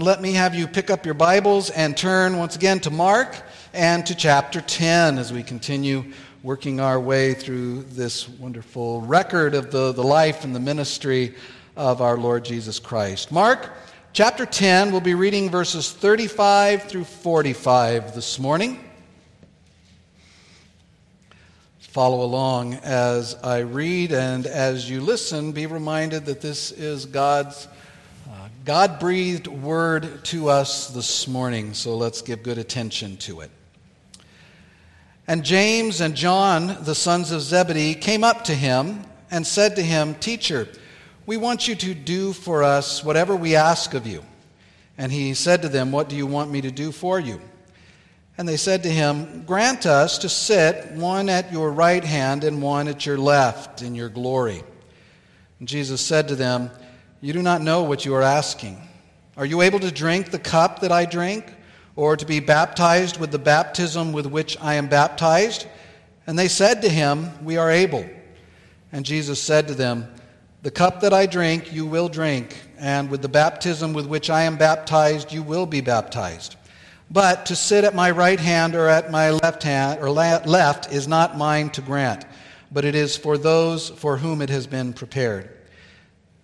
Let me have you pick up your Bibles and turn once again to Mark and to chapter 10 as we continue working our way through this wonderful record of the, the life and the ministry of our Lord Jesus Christ. Mark chapter 10, we'll be reading verses 35 through 45 this morning. Follow along as I read, and as you listen, be reminded that this is God's God breathed word to us this morning, so let's give good attention to it. And James and John, the sons of Zebedee, came up to him and said to him, Teacher, we want you to do for us whatever we ask of you. And he said to them, What do you want me to do for you? And they said to him, Grant us to sit one at your right hand and one at your left in your glory. And Jesus said to them, you do not know what you are asking. Are you able to drink the cup that I drink, or to be baptized with the baptism with which I am baptized? And they said to him, We are able. And Jesus said to them, The cup that I drink, you will drink, and with the baptism with which I am baptized, you will be baptized. But to sit at my right hand or at my left hand or left is not mine to grant, but it is for those for whom it has been prepared.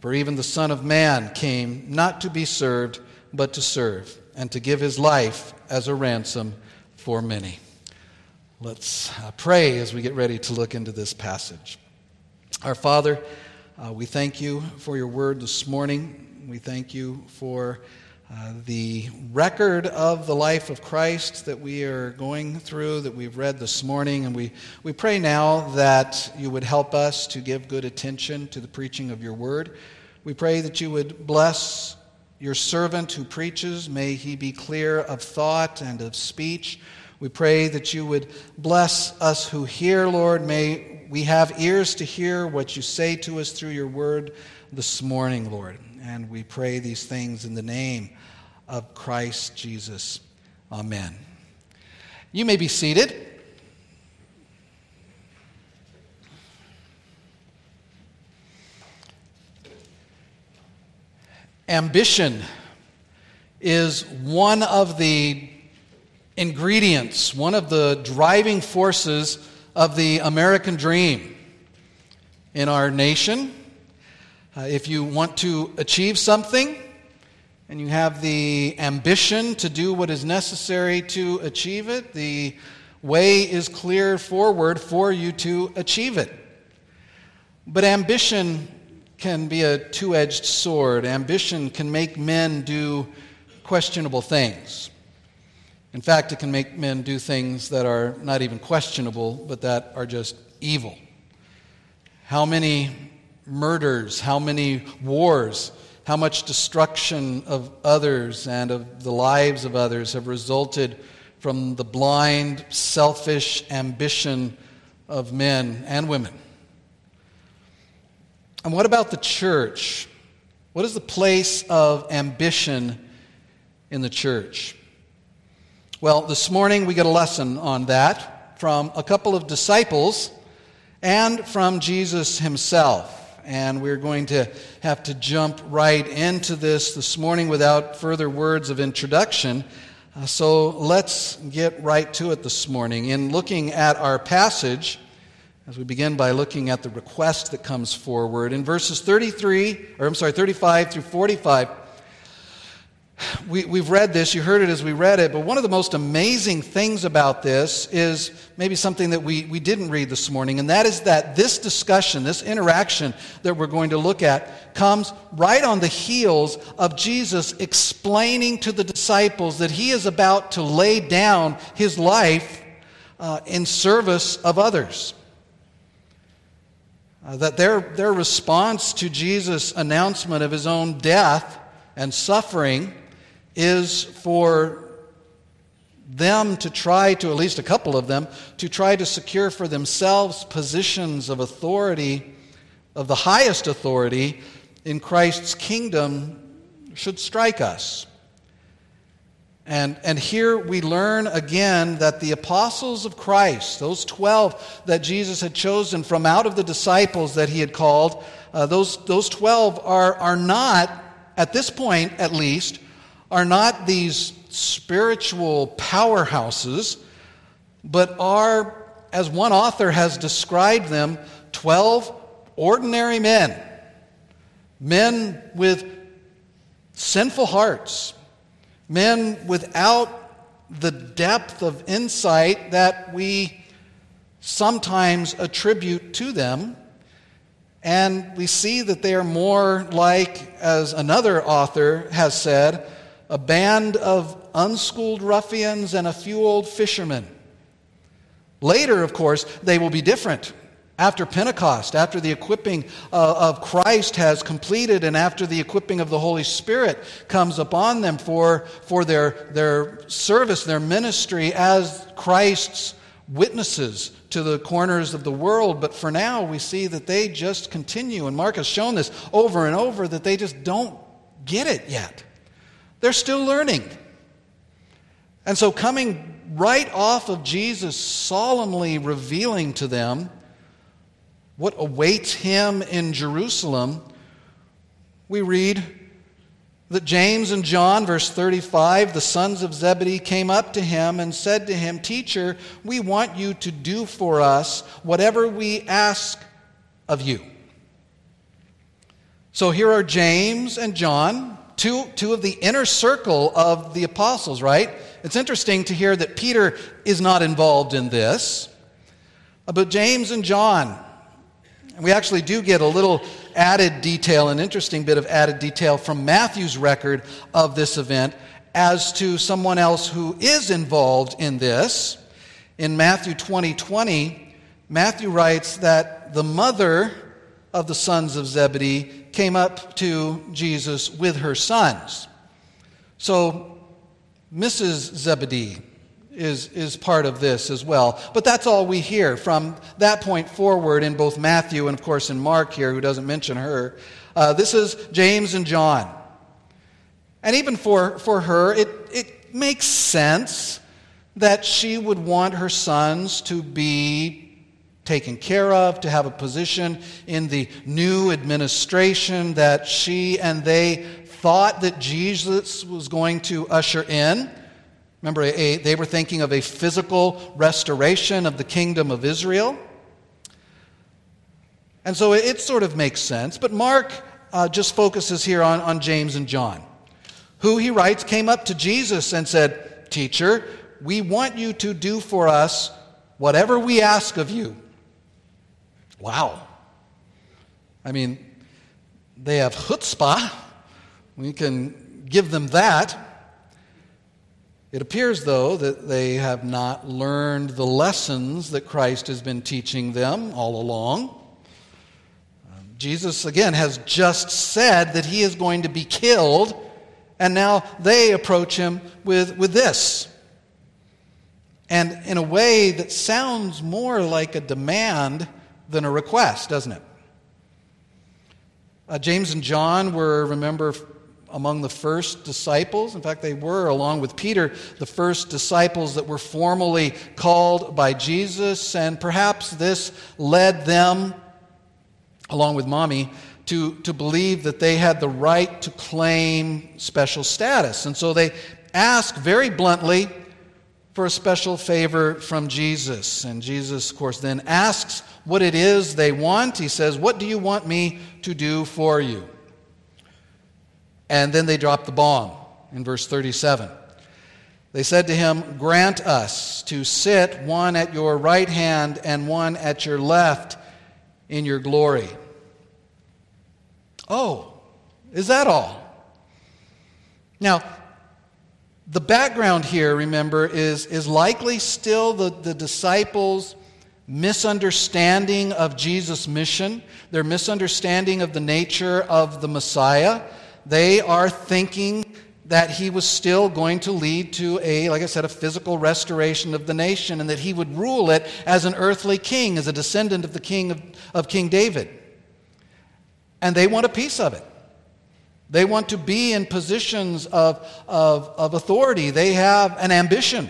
For even the Son of Man came not to be served, but to serve, and to give his life as a ransom for many. Let's uh, pray as we get ready to look into this passage. Our Father, uh, we thank you for your word this morning. We thank you for uh, the record of the life of Christ that we are going through, that we've read this morning. And we, we pray now that you would help us to give good attention to the preaching of your word. We pray that you would bless your servant who preaches. May he be clear of thought and of speech. We pray that you would bless us who hear, Lord. May we have ears to hear what you say to us through your word this morning, Lord. And we pray these things in the name of Christ Jesus. Amen. You may be seated. Ambition is one of the ingredients, one of the driving forces of the American dream in our nation uh, if you want to achieve something and you have the ambition to do what is necessary to achieve it, the way is clear forward for you to achieve it. But ambition can be a two edged sword. Ambition can make men do questionable things. In fact, it can make men do things that are not even questionable, but that are just evil. How many murders, how many wars, how much destruction of others and of the lives of others have resulted from the blind, selfish ambition of men and women. And what about the church? What is the place of ambition in the church? Well, this morning we get a lesson on that from a couple of disciples and from Jesus himself and we're going to have to jump right into this this morning without further words of introduction. Uh, so let's get right to it this morning. In looking at our passage, as we begin by looking at the request that comes forward, in verses 33, or I'm sorry, 35 through 45, we, we've read this, you heard it as we read it, but one of the most amazing things about this is maybe something that we, we didn't read this morning, and that is that this discussion, this interaction that we're going to look at, comes right on the heels of Jesus explaining to the disciples that he is about to lay down his life uh, in service of others. Uh, that their, their response to Jesus' announcement of his own death and suffering is for them to try to, at least a couple of them, to try to secure for themselves positions of authority, of the highest authority in Christ's kingdom, should strike us. And, and here we learn again that the apostles of Christ, those 12 that Jesus had chosen from out of the disciples that he had called, uh, those, those 12 are, are not, at this point at least, are not these spiritual powerhouses, but are, as one author has described them, 12 ordinary men. Men with sinful hearts, men without the depth of insight that we sometimes attribute to them. And we see that they are more like, as another author has said, a band of unschooled ruffians and a few old fishermen. Later, of course, they will be different. After Pentecost, after the equipping uh, of Christ has completed, and after the equipping of the Holy Spirit comes upon them for, for their, their service, their ministry as Christ's witnesses to the corners of the world. But for now, we see that they just continue, and Mark has shown this over and over, that they just don't get it yet. They're still learning. And so, coming right off of Jesus solemnly revealing to them what awaits him in Jerusalem, we read that James and John, verse 35, the sons of Zebedee, came up to him and said to him, Teacher, we want you to do for us whatever we ask of you. So here are James and John, two, two of the inner circle of the apostles, right? It's interesting to hear that Peter is not involved in this. Uh, but James and John, we actually do get a little added detail, an interesting bit of added detail from Matthew's record of this event as to someone else who is involved in this. In Matthew 20 20, Matthew writes that the mother of the sons of Zebedee came up to Jesus with her sons. So, Mrs. Zebedee is, is part of this as well. But that's all we hear from that point forward in both Matthew and, of course, in Mark here, who doesn't mention her. Uh, this is James and John. And even for, for her, it, it makes sense that she would want her sons to be taken care of, to have a position in the new administration that she and they thought that Jesus was going to usher in. Remember, they were thinking of a physical restoration of the kingdom of Israel. And so it, sort of makes sense. But Mark uh, just focuses here on, on James and John, who he writes came up to Jesus and said, Teacher, we want you to do for us whatever we ask of you. Wow. I mean, they have chutzpah. We can give them that. It appears, though, that they have not learned the lessons that Christ has been teaching them all along. Um, Jesus, again, has just said that he is going to be killed, and now they approach him with, with this. And in a way that sounds more like a demand than a request, doesn't it? Uh, James and John were, remember, among the first disciples. In fact, they were, along with Peter, the first disciples that were formally called by Jesus. And perhaps this led them, along with mommy, to, to believe that they had the right to claim special status. And so they asked very bluntly for a special favor from Jesus. And Jesus, of course, then asks what it is they want. He says, What do you want me to do for you? And then they drop the bomb in verse 37. They said to him, Grant us to sit one at your right hand and one at your left in your glory. Oh, is that all? Now, the background here, remember, is, is likely still the, the disciples' misunderstanding of Jesus' mission, their misunderstanding of the nature of the Messiah. They are thinking that he was still going to lead to a, like I said, a physical restoration of the nation, and that he would rule it as an earthly king, as a descendant of the king of, of King David. And they want a piece of it. They want to be in positions of, of, of authority. They have an ambition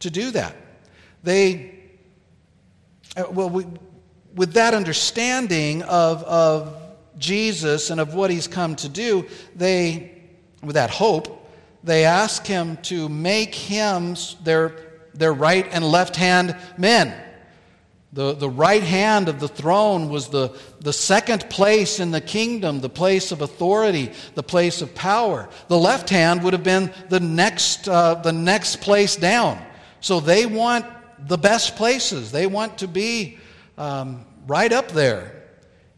to do that. They, uh, well, we, with that understanding of, of Jesus and of what he's come to do, they with that hope, they ask him to make him their, their right and left hand men. The, the right hand of the throne was the, the second place in the kingdom, the place of authority, the place of power. The left hand would have been the next, uh, the next place down. So they want the best places. They want to be um, right up there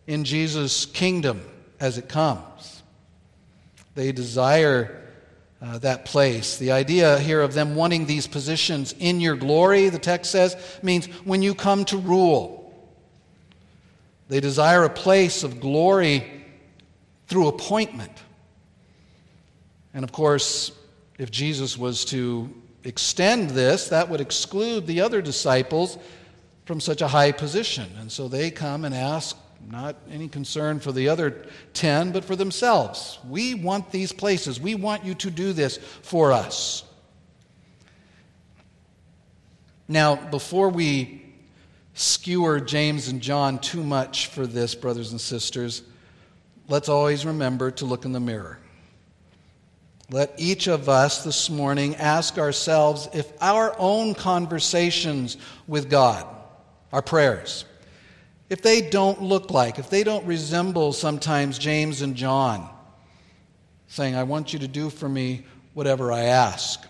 in Jesus' kingdom as it comes. They desire uh, that place. The idea here of them wanting these positions in your glory, the text says, means when you come to rule. They desire a place of glory through appointment. And of course, if Jesus was to extend this, that would exclude the other disciples from such a high position. And so they come and ask not any concern for the other 10, but for themselves. We want these places. We want you to do this for us. Now, before we skewer James and John too much for this, brothers and sisters, let's always remember to look in the mirror. Let each of us this morning ask ourselves if our own conversations with God, our prayers, if they don't look like, if they don't resemble sometimes James and John, saying, I want you to do for me whatever I ask.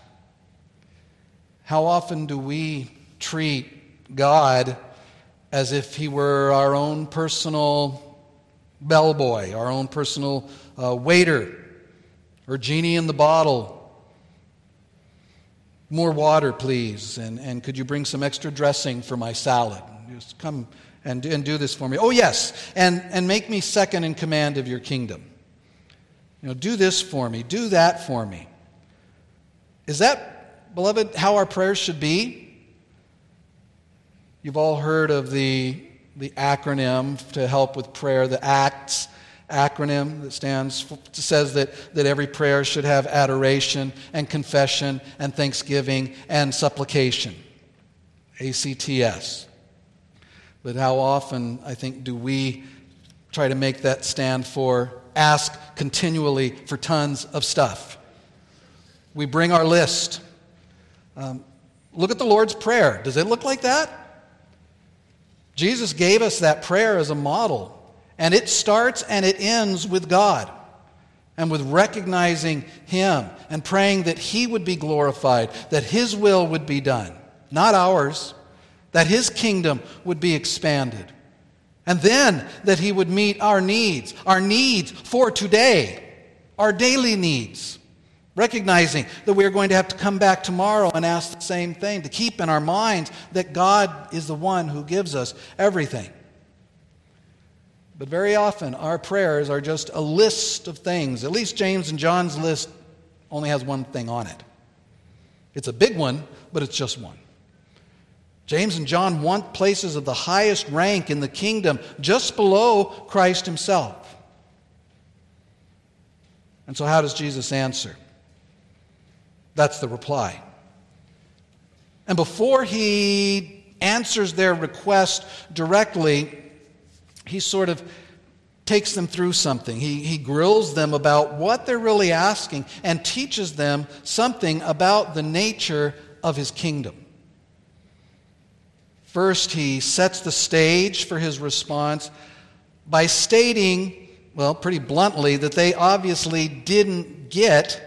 How often do we treat God as if he were our own personal bellboy, our own personal uh, waiter, or genie in the bottle? More water, please, and, and could you bring some extra dressing for my salad? Just come and, and do this for me. Oh, yes, and, and make me second in command of your kingdom. You know, do this for me, do that for me. Is that, beloved, how our prayers should be? You've all heard of the, the acronym to help with prayer, the ACTS acronym that stands for, says that, that every prayer should have adoration and confession and thanksgiving and supplication. ACTS. But how often, I think, do we try to make that stand for ask continually for tons of stuff? We bring our list. Um, look at the Lord's Prayer. Does it look like that? Jesus gave us that prayer as a model, and it starts and it ends with God and with recognizing Him and praying that He would be glorified, that His will would be done, not ours that his kingdom would be expanded. And then that he would meet our needs, our needs for today, our daily needs. Recognizing that we are going to have to come back tomorrow and ask the same thing, to keep in our minds that God is the one who gives us everything. But very often, our prayers are just a list of things. At least James and John's list only has one thing on it. It's a big one, but it's just one. James and John want places of the highest rank in the kingdom, just below Christ himself. And so, how does Jesus answer? That's the reply. And before he answers their request directly, he sort of takes them through something. He, he grills them about what they're really asking and teaches them something about the nature of his kingdom. First, he sets the stage for his response by stating, well, pretty bluntly, that they obviously didn't get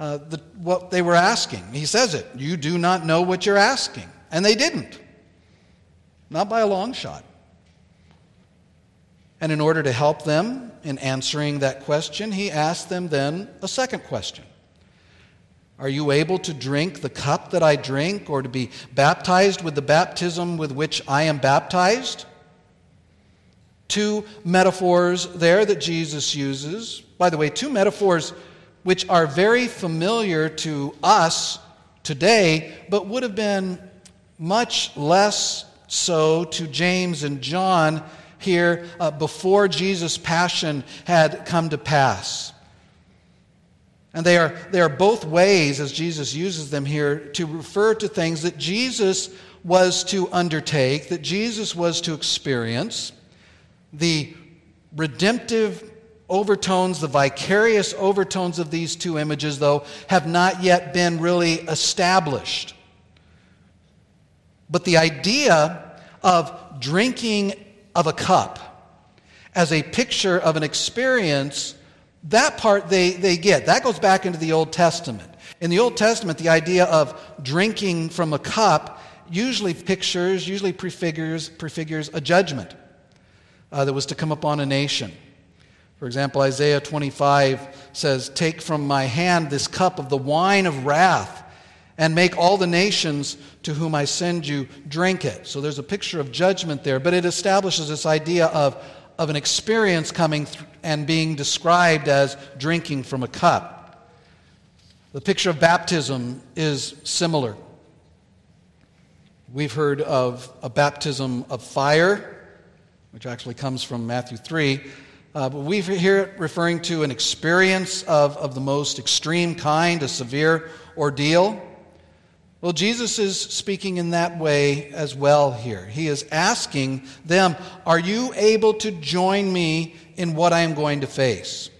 uh, the, what they were asking. He says it. You do not know what you're asking. And they didn't. Not by a long shot. And in order to help them in answering that question, he asked them then a second question are you able to drink the cup that I drink or to be baptized with the baptism with which I am baptized? Two metaphors there that Jesus uses By the way, two metaphors which are very familiar to us today, but would have been much less so to James and John here uh, before Jesus' passion had come to pass. And they are, they are both ways, as Jesus uses them here, to refer to things that Jesus was to undertake, that Jesus was to experience. The redemptive overtones, the vicarious overtones of these two images, though, have not yet been really established. But the idea of drinking of a cup as a picture of an experience, that part they, they get. That goes back into the Old Testament. In the Old Testament, the idea of drinking from a cup usually pictures, usually prefigures, prefigures a judgment uh, that was to come upon a nation. For example, Isaiah 25 says, Take from my hand this cup of the wine of wrath, and make all the nations to whom I send you drink it. So there's a picture of judgment there, but it establishes this idea of, of an experience coming th- and being described as drinking from a cup. The picture of baptism is similar. We've heard of a baptism of fire, which actually comes from Matthew 3. Uh, but we hear it referring to an experience of, of the most extreme kind, a severe ordeal. Well, Jesus is speaking in that way as well here. He is asking them, Are you able to join me in what I am going to face?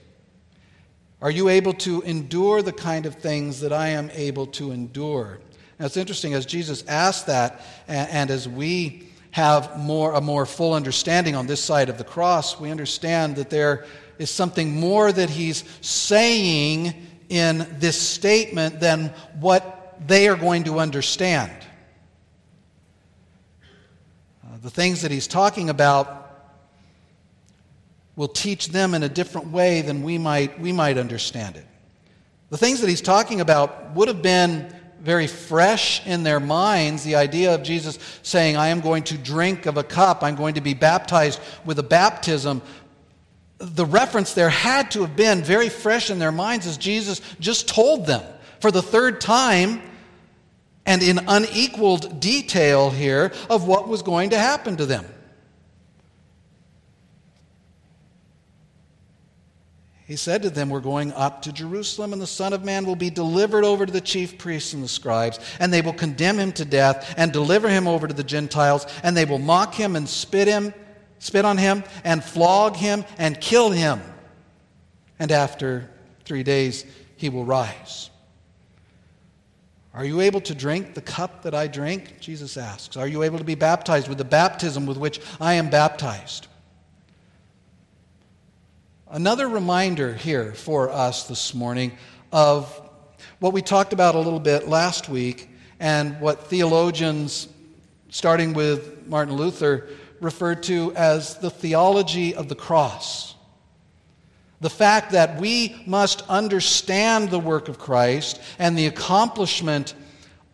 Are you able to endure the kind of things that I am able to endure? Now, it's interesting as Jesus asked that, and, and as we have more, a more full understanding on this side of the cross, we understand that there is something more that he's saying in this statement than what they are going to understand. Uh, the things that he's talking about will teach them in a different way than we might, we might understand it. The things that he's talking about would have been very fresh in their minds the idea of Jesus saying, I am going to drink of a cup, I'm going to be baptized with a baptism. The reference there had to have been very fresh in their minds as Jesus just told them for the third time and in unequaled detail here of what was going to happen to them. He said to them, We're going up to Jerusalem, and the Son of Man will be delivered over to the chief priests and the scribes, and they will condemn him to death and deliver him over to the Gentiles, and they will mock him and spit him, spit on him, and flog him and kill him. And after three days he will rise. Are you able to drink the cup that I drink? Jesus asks. Are you able to be baptized with the baptism with which I am baptized? Another reminder here for us this morning of what we talked about a little bit last week and what theologians, starting with Martin Luther, referred to as the theology of the cross. The fact that we must understand the work of Christ and the accomplishment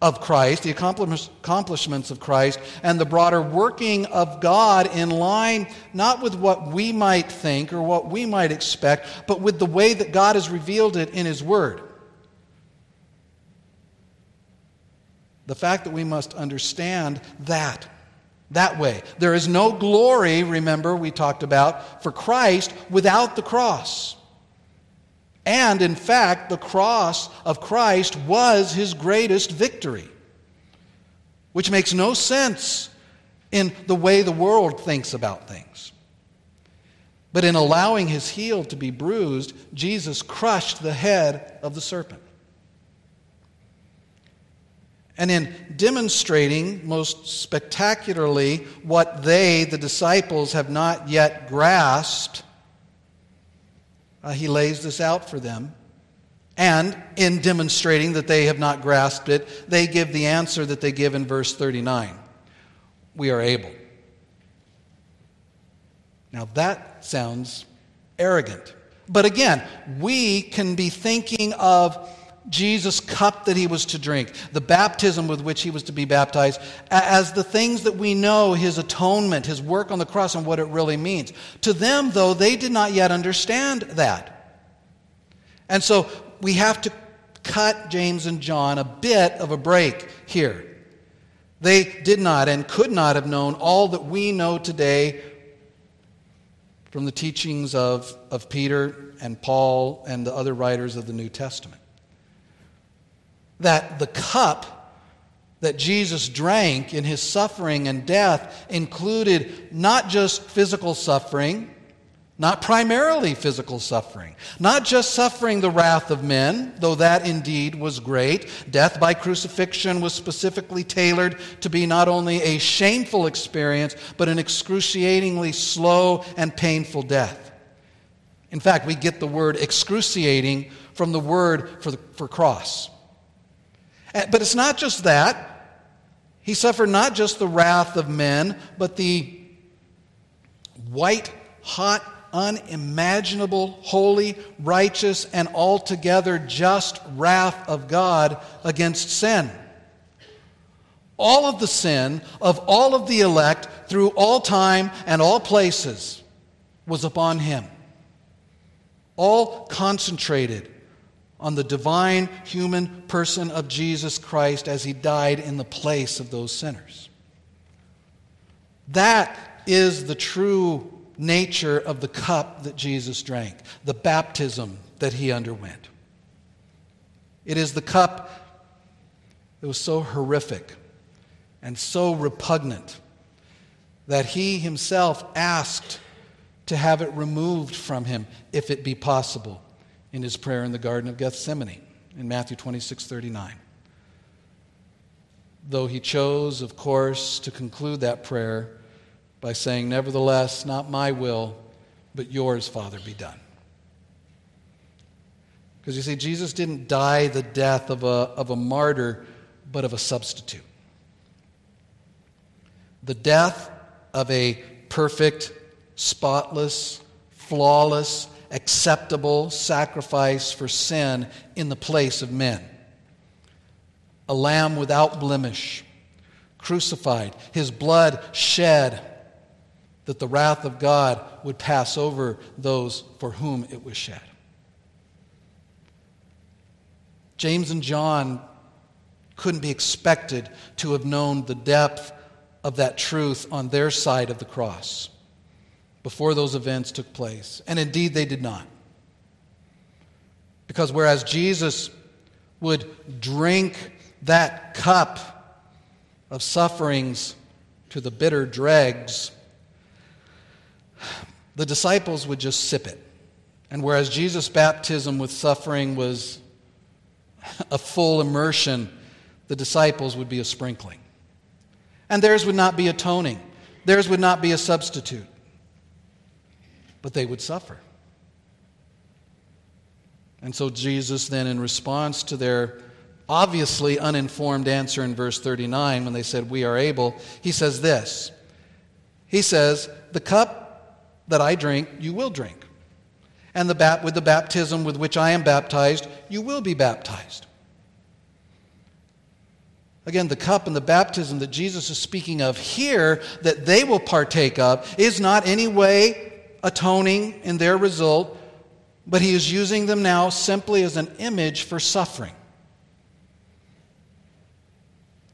of Christ, the accomplishments of Christ, and the broader working of God in line not with what we might think or what we might expect, but with the way that God has revealed it in His Word. The fact that we must understand that, that way. There is no glory, remember, we talked about, for Christ without the cross. And in fact, the cross of Christ was his greatest victory, which makes no sense in the way the world thinks about things. But in allowing his heel to be bruised, Jesus crushed the head of the serpent. And in demonstrating most spectacularly what they, the disciples, have not yet grasped, uh, he lays this out for them. And in demonstrating that they have not grasped it, they give the answer that they give in verse 39 We are able. Now that sounds arrogant. But again, we can be thinking of Jesus' cup that he was to drink, the baptism with which he was to be baptized, as the things that we know his atonement, his work on the cross, and what it really means. To them, though, they did not yet understand that. And so we have to cut James and John a bit of a break here. They did not and could not have known all that we know today from the teachings of, of Peter and Paul and the other writers of the New Testament. That the cup that Jesus drank in his suffering and death included not just physical suffering, not primarily physical suffering, not just suffering the wrath of men, though that indeed was great. Death by crucifixion was specifically tailored to be not only a shameful experience, but an excruciatingly slow and painful death. In fact, we get the word excruciating from the word for, the, for cross. Eh, but it's not just that. He suffered not just the wrath of men, but the white hot unimaginable, holy, righteous, and altogether just wrath of God against sin. All of the sin of all of the elect through all time and all places was upon him. All concentrated on the divine human person of Jesus Christ as he died in the place of those sinners. That is the true nature of the cup that Jesus drank, the baptism that he underwent. It is the cup that was so horrific and so repugnant that he himself asked to have it removed from him, if it be possible, in his prayer in the Garden of Gethsemane in Matthew 26 39. Though he chose, of course, to conclude that prayer by saying, Nevertheless, not my will, but yours, Father, be done. Because you see, Jesus didn't die the death of a, of a martyr, but of a substitute. The death of a perfect, spotless, flawless, acceptable sacrifice for sin in the place of men. A lamb without blemish, crucified, his blood shed that the wrath of God would pass over those for whom it was shed. James and John couldn't be expected to have known the depth of that truth on their side of the cross before those events took place. And indeed, they did not. Because whereas Jesus would drink that cup of sufferings to the bitter dregs, the disciples would just sip it. And whereas Jesus' baptism with suffering was a full immersion, the disciples would be a sprinkling. And theirs would not be atoning, theirs would not be a substitute, but they would suffer. And so Jesus, then, in response to their obviously uninformed answer in verse 39, when they said, We are able, he says this. He says, The cup that I drink, you will drink. And the bat- with the baptism with which I am baptized, you will be baptized. Again, the cup and the baptism that Jesus is speaking of here, that they will partake of, is not any way atoning in their result, but he is using them now simply as an image for suffering.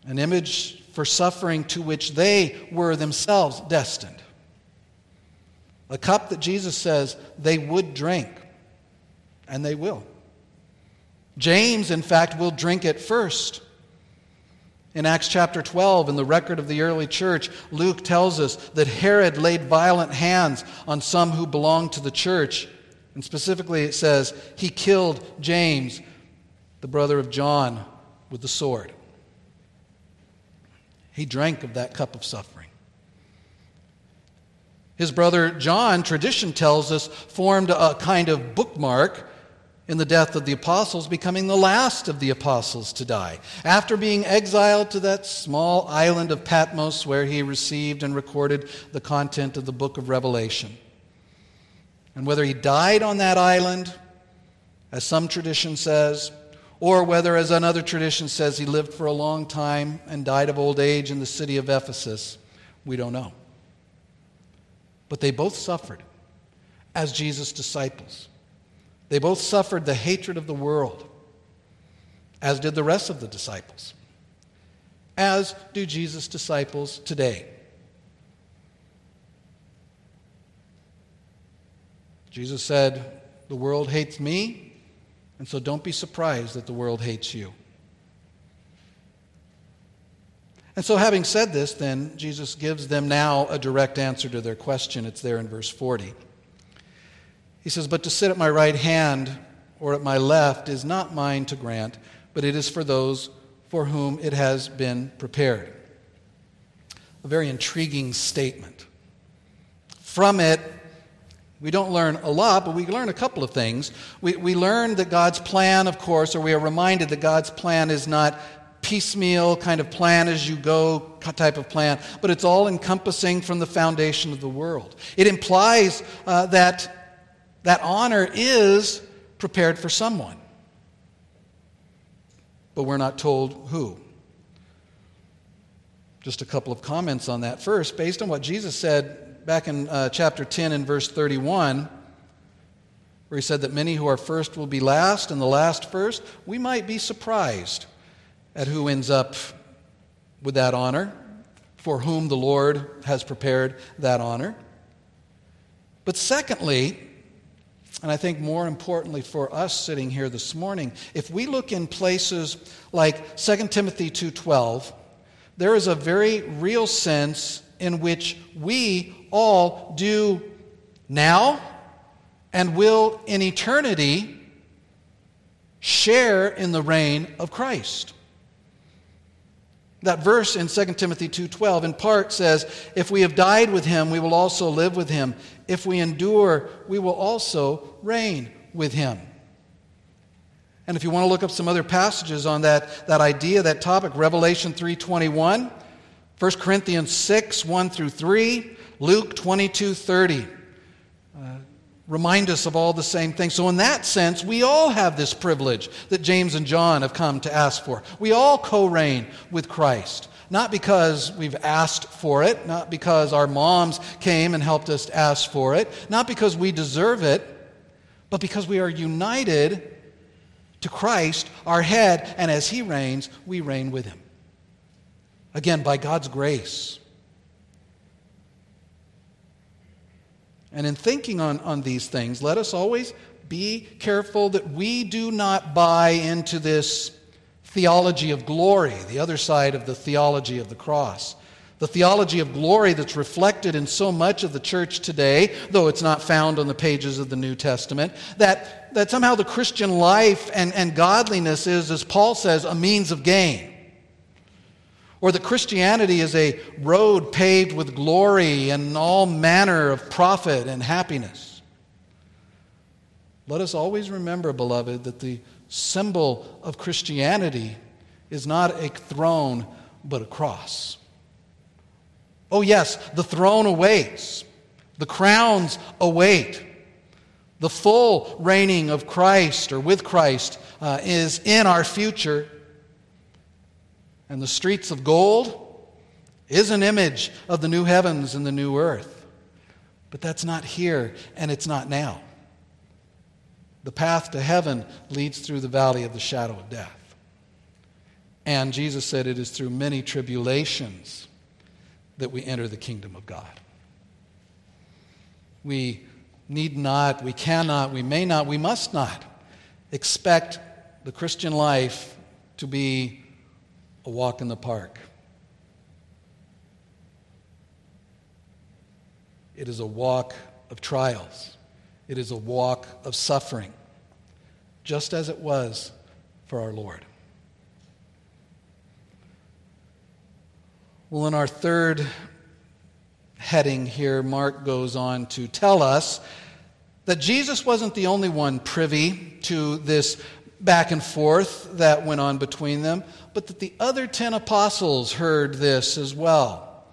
An image for suffering to which they were themselves destined. A cup that Jesus says they would drink, and they will. James, in fact, will drink it first. In Acts chapter 12, in the record of the early church, Luke tells us that Herod laid violent hands on some who belonged to the church. And specifically, it says he killed James, the brother of John, with the sword. He drank of that cup of suffering. His brother John, tradition tells us, formed a kind of bookmark in the death of the apostles, becoming the last of the apostles to die. After being exiled to that small island of Patmos, where he received and recorded the content of the book of Revelation. And whether he died on that island, as some tradition says, or whether, as another tradition says, he lived for a long time and died of old age in the city of Ephesus, we don't know. But they both suffered as Jesus' disciples. They both suffered the hatred of the world, as did the rest of the disciples, as do Jesus' disciples today. Jesus said, The world hates me, and so don't be surprised that the world hates you. And so, having said this, then, Jesus gives them now a direct answer to their question. It's there in verse 40. He says, But to sit at my right hand or at my left is not mine to grant, but it is for those for whom it has been prepared. A very intriguing statement. From it, we don't learn a lot, but we learn a couple of things. We, we learn that God's plan, of course, or we are reminded that God's plan is not piecemeal kind of plan as you go type of plan, but it's all encompassing from the foundation of the world. It implies uh, that that honor is prepared for someone, but we're not told who. Just a couple of comments on that. First, based on what Jesus said back in uh, chapter 10 and verse 31, where he said that many who are first will be last and the last first, we might be surprised at who ends up with that honor, for whom the Lord has prepared that honor. But secondly, and I think more importantly for us sitting here this morning, if we look in places like 2 Timothy 2:12, there is a very real sense in which we all do now and will in eternity share in the reign of Christ. That verse in 2 Timothy 2:12 in part says, "If we have died with him, we will also live with him. If we endure, we will also reign with him." And if you want to look up some other passages on that, that idea, that topic, Revelation 3:21, 1 Corinthians 6, 1 through 3, Luke 22, 30 uh, remind us of all the same things. So, in that sense, we all have this privilege that James and John have come to ask for. We all co reign with Christ. Not because we've asked for it, not because our moms came and helped us ask for it, not because we deserve it, but because we are united to Christ, our head, and as He reigns, we reign with Him. Again, by God's grace. And in thinking on, on these things, let us always be careful that we do not buy into this theology of glory, the other side of the theology of the cross. The theology of glory that's reflected in so much of the church today, though it's not found on the pages of the New Testament, that, that somehow the Christian life and, and godliness is, as Paul says, a means of gain. Or that Christianity is a road paved with glory and all manner of profit and happiness. Let us always remember, beloved, that the symbol of Christianity is not a throne, but a cross. Oh, yes, the throne awaits, the crowns await. The full reigning of Christ or with Christ uh, is in our future and the streets of gold is an image of the new heavens and the new earth. But that's not here, and it's not now. The path to heaven leads through the valley of the shadow of death. And Jesus said it is through many tribulations that we enter the kingdom of God. We need not, we cannot, we may not, we must not expect the Christian life to be a walk in the park. It is a walk of trials. It is a walk of suffering, just as it was for our Lord. Well, in our third heading here, Mark goes on to tell us that Jesus wasn't the only one privy to this back and forth that went on between them, but that the other ten apostles heard this as well,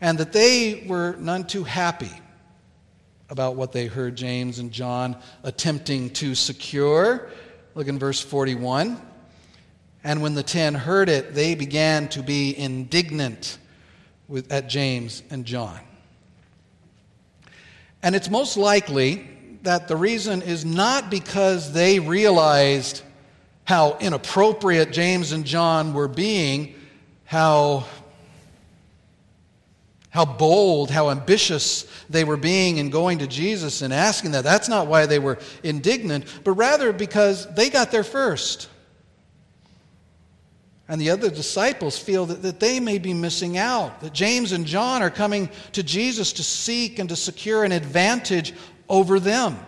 and that they were none too happy about what they heard James and John attempting to secure. Look in verse 41. And when the ten heard it, they began to be indignant with, at James and John. And it's most likely that the reason is not because they realized how inappropriate James and John were being, how, how bold, how ambitious they were being in going to Jesus and asking that. That's not why they were indignant, but rather because they got there first. And the other disciples feel that, that they may be missing out, that James and John are coming to Jesus to seek and to secure an advantage over them.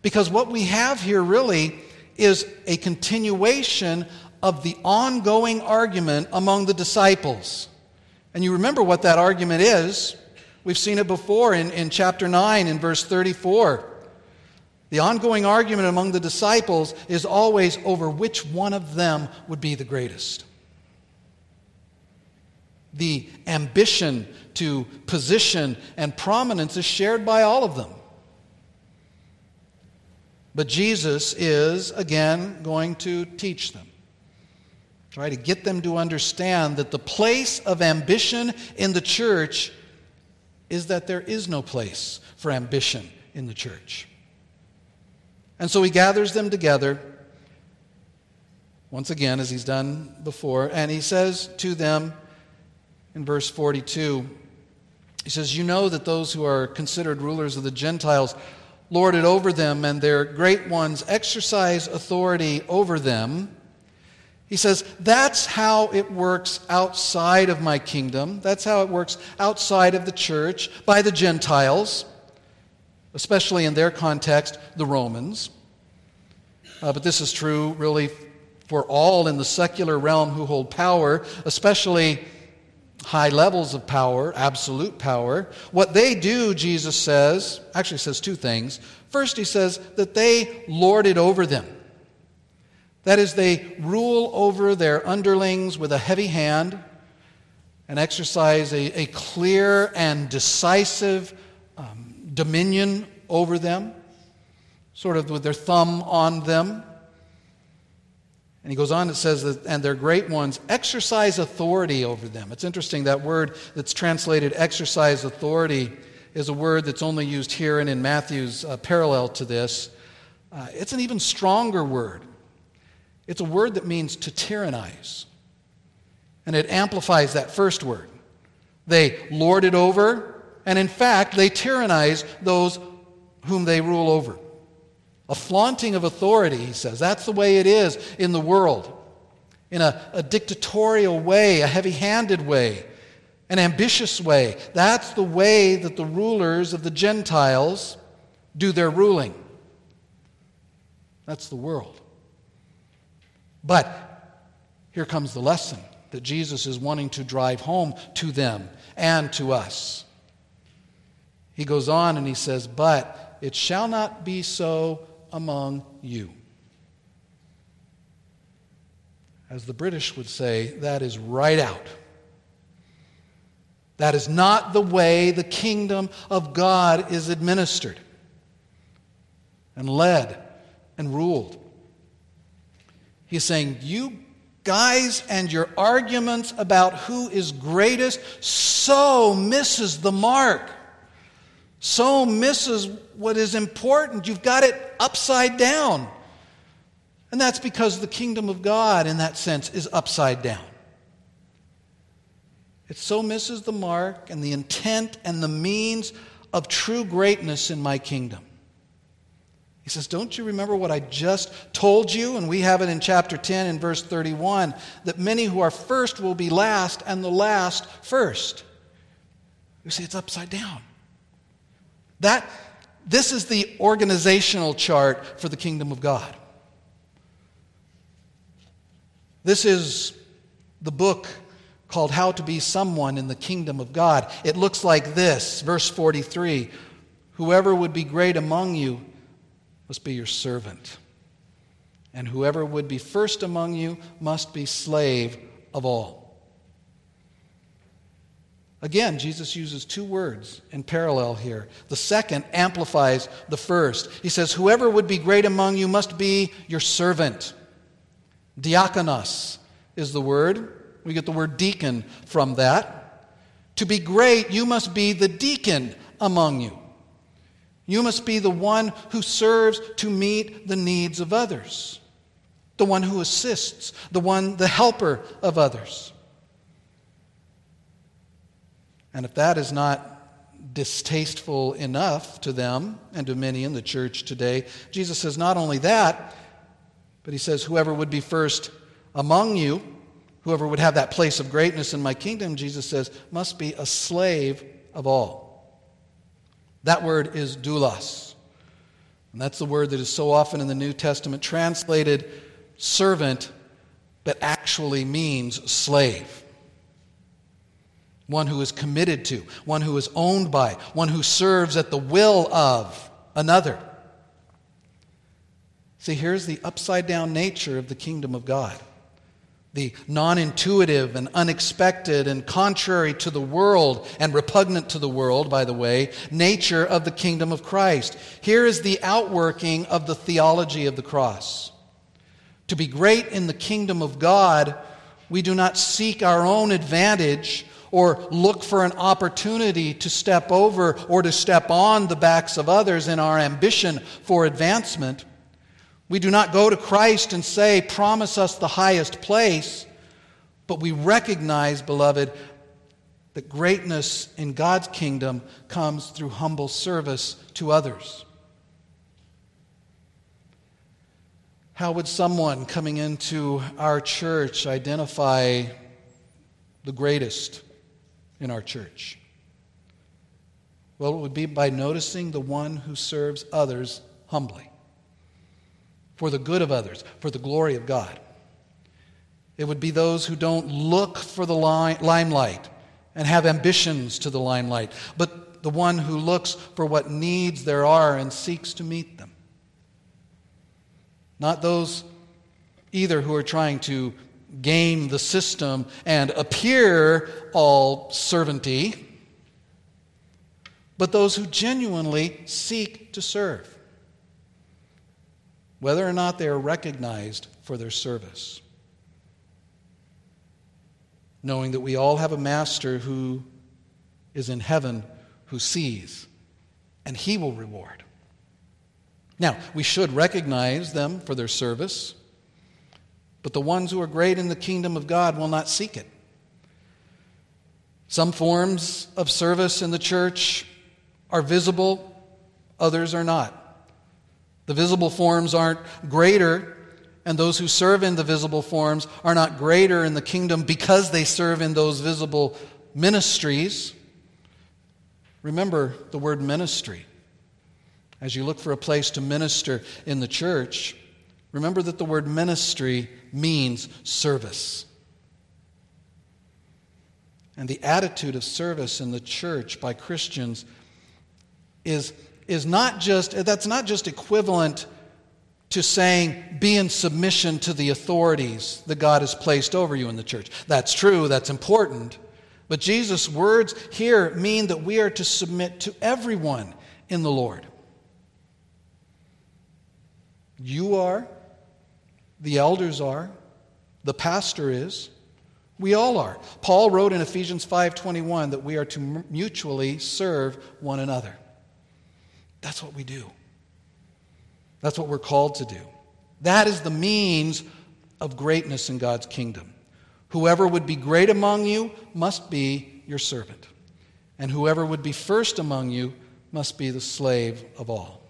Because what we have here really is a continuation of the ongoing argument among the disciples. And you remember what that argument is. We've seen it before in, in chapter 9, in verse 34. The ongoing argument among the disciples is always over which one of them would be the greatest. The ambition to position and prominence is shared by all of them. But Jesus is, again, going to teach them. Try to get them to understand that the place of ambition in the church is that there is no place for ambition in the church. And so he gathers them together, once again, as he's done before, and he says to them in verse 42, he says, You know that those who are considered rulers of the Gentiles lord it over them, and their great ones exercise authority over them. He says, That's how it works outside of my kingdom. That's how it works outside of the church by the Gentiles, especially in their context, the Romans. Uh, but this is true, really, for all in the secular realm who hold power, especially high levels of power, absolute power. What they do, Jesus says, actually says two things. First, he says that they lord it over them. That is, they rule over their underlings with a heavy hand and exercise a, a clear and decisive um, dominion over them, sort of with their thumb on them. And he goes on, it says that, and their great ones exercise authority over them. It's interesting, that word that's translated exercise authority is a word that's only used here and in Matthew's uh, parallel to this. Uh, it's an even stronger word. It's a word that means to tyrannize. And it amplifies that first word. They lord it over, and in fact, they tyrannize those whom they rule over. A flaunting of authority, he says. That's the way it is in the world. In a, a dictatorial way, a heavy handed way, an ambitious way. That's the way that the rulers of the Gentiles do their ruling. That's the world. But here comes the lesson that Jesus is wanting to drive home to them and to us. He goes on and he says, But it shall not be so among you. As the British would say, that is right out. That is not the way the kingdom of God is administered and led and ruled. He's saying, You guys and your arguments about who is greatest so misses the mark so misses what is important. You've got it upside down. And that's because the kingdom of God, in that sense, is upside down. It so misses the mark and the intent and the means of true greatness in my kingdom. He says, Don't you remember what I just told you? And we have it in chapter 10 in verse 31 that many who are first will be last, and the last first. You see, it's upside down. That, this is the organizational chart for the kingdom of God. This is the book called How to Be Someone in the Kingdom of God. It looks like this, verse 43 Whoever would be great among you must be your servant, and whoever would be first among you must be slave of all. Again, Jesus uses two words in parallel here. The second amplifies the first. He says, Whoever would be great among you must be your servant. Diakonos is the word. We get the word deacon from that. To be great, you must be the deacon among you. You must be the one who serves to meet the needs of others, the one who assists, the one, the helper of others. And if that is not distasteful enough to them and to many in the church today, Jesus says not only that, but he says, Whoever would be first among you, whoever would have that place of greatness in my kingdom, Jesus says, must be a slave of all. That word is doulos. And that's the word that is so often in the New Testament translated servant, but actually means slave. One who is committed to, one who is owned by, one who serves at the will of another. See, here's the upside down nature of the kingdom of God the non intuitive and unexpected and contrary to the world and repugnant to the world, by the way, nature of the kingdom of Christ. Here is the outworking of the theology of the cross. To be great in the kingdom of God, we do not seek our own advantage or look for an opportunity to step over or to step on the backs of others in our ambition for advancement. We do not go to Christ and say, Promise us the highest place, but we recognize, beloved, that greatness in God's kingdom comes through humble service to others. How would someone coming into our church identify the greatest in our church? Well, it would be by noticing the one who serves others humbly for the good of others, for the glory of God. It would be those who don't look for the limelight and have ambitions to the limelight, but the one who looks for what needs there are and seeks to meet them. Not those either who are trying to game the system and appear all servanty, but those who genuinely seek to serve whether or not they are recognized for their service. Knowing that we all have a master who is in heaven who sees, and he will reward. Now, we should recognize them for their service, but the ones who are great in the kingdom of God will not seek it. Some forms of service in the church are visible, others are not. The visible forms aren't greater, and those who serve in the visible forms are not greater in the kingdom because they serve in those visible ministries. Remember the word ministry. As you look for a place to minister in the church, remember that the word ministry means service. And the attitude of service in the church by Christians is is not just, that's not just equivalent to saying, be in submission to the authorities that God has placed over you in the church. That's true, that's important. But Jesus' words here mean that we are to submit to everyone in the Lord. You are, the elders are, the pastor is, we all are. Paul wrote in Ephesians 5:21 that we are to mutually serve one another. That's what we do. That's what we're called to do. That is the means of greatness in God's kingdom. Whoever would be great among you must be your servant, and whoever would be first among you must be the slave of all.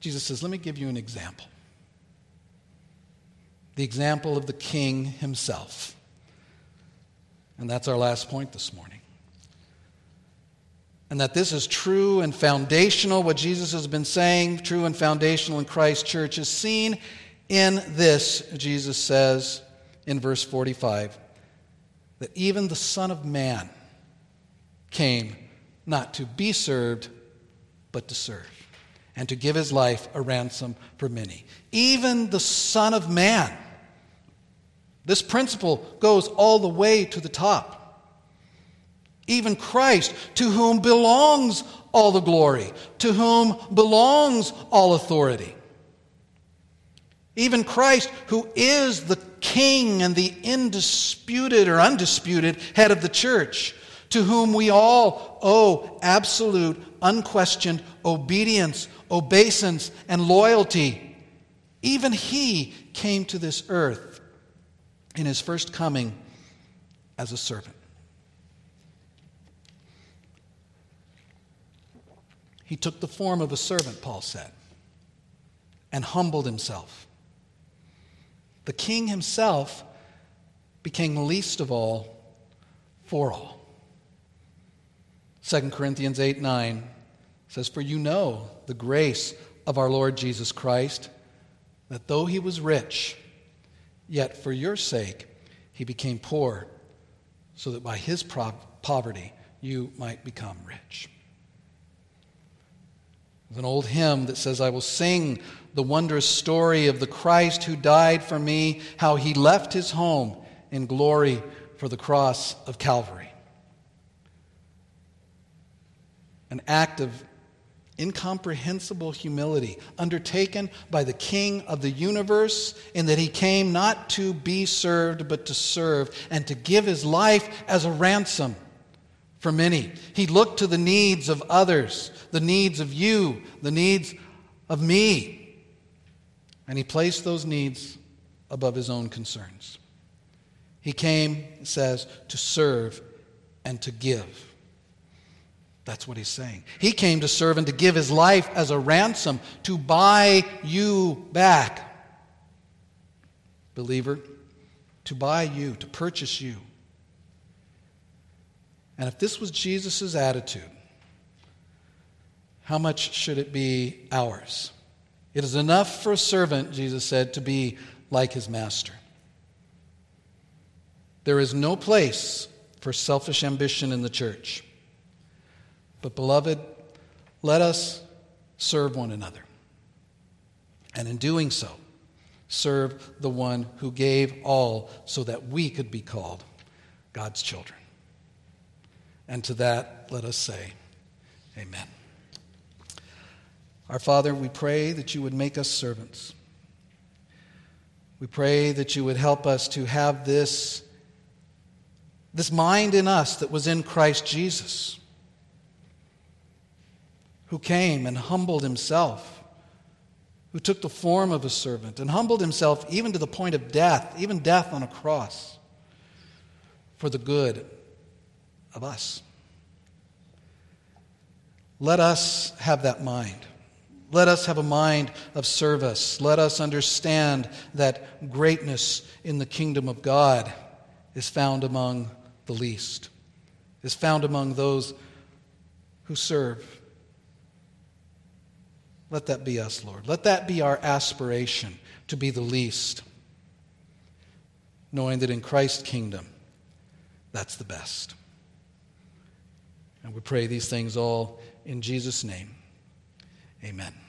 Jesus says, Let me give you an example. The example of the king himself. And that's our last point this morning and that this is true and foundational, what Jesus has been saying, true and foundational in Christ's church, is seen in this, Jesus says in verse 45, that even the Son of Man came not to be served, but to serve, and to give his life a ransom for many. Even the Son of Man. This principle goes all the way to the top. Even Christ, to whom belongs all the glory, to whom belongs all authority. Even Christ, who is the king and the indisputed or undisputed head of the church, to whom we all owe absolute, unquestioned obedience, obeisance, and loyalty. Even he came to this earth in his first coming as a servant. He took the form of a servant, Paul said, and humbled himself. The king himself became least of all for all. 2 Corinthians 8 9 says, For you know the grace of our Lord Jesus Christ, that though he was rich, yet for your sake he became poor, so that by his poverty you might become rich. There's an old hymn that says, I will sing the wondrous story of the Christ who died for me, how he left his home in glory for the cross of Calvary. An act of incomprehensible humility undertaken by the King of the universe, in that he came not to be served, but to serve, and to give his life as a ransom for many. He looked to the needs of others, the needs of you, the needs of me, and he placed those needs above his own concerns. He came, it says, to serve and to give. That's what he's saying. He came to serve and to give his life as a ransom to buy you back. Believer, to buy you, to purchase you. And if this was Jesus' attitude, how much should it be ours? It is enough for a servant, Jesus said, to be like his master. There is no place for selfish ambition in the church. But, beloved, let us serve one another. And in doing so, serve the one who gave all so that we could be called God's children. And to that, let us say, Amen. Our Father, we pray that you would make us servants. We pray that you would help us to have this this mind in us that was in Christ Jesus, who came and humbled himself, who took the form of a servant and humbled himself even to the point of death, even death on a cross, for the good of us. Let us have that mind. Let us have a mind of service. Let us understand that greatness in the kingdom of God is found among the least, is found among those who serve. Let that be us, Lord. Let that be our aspiration to be the least, knowing that in Christ's kingdom, that's the best. And we pray these things all in Jesus' name. Amen.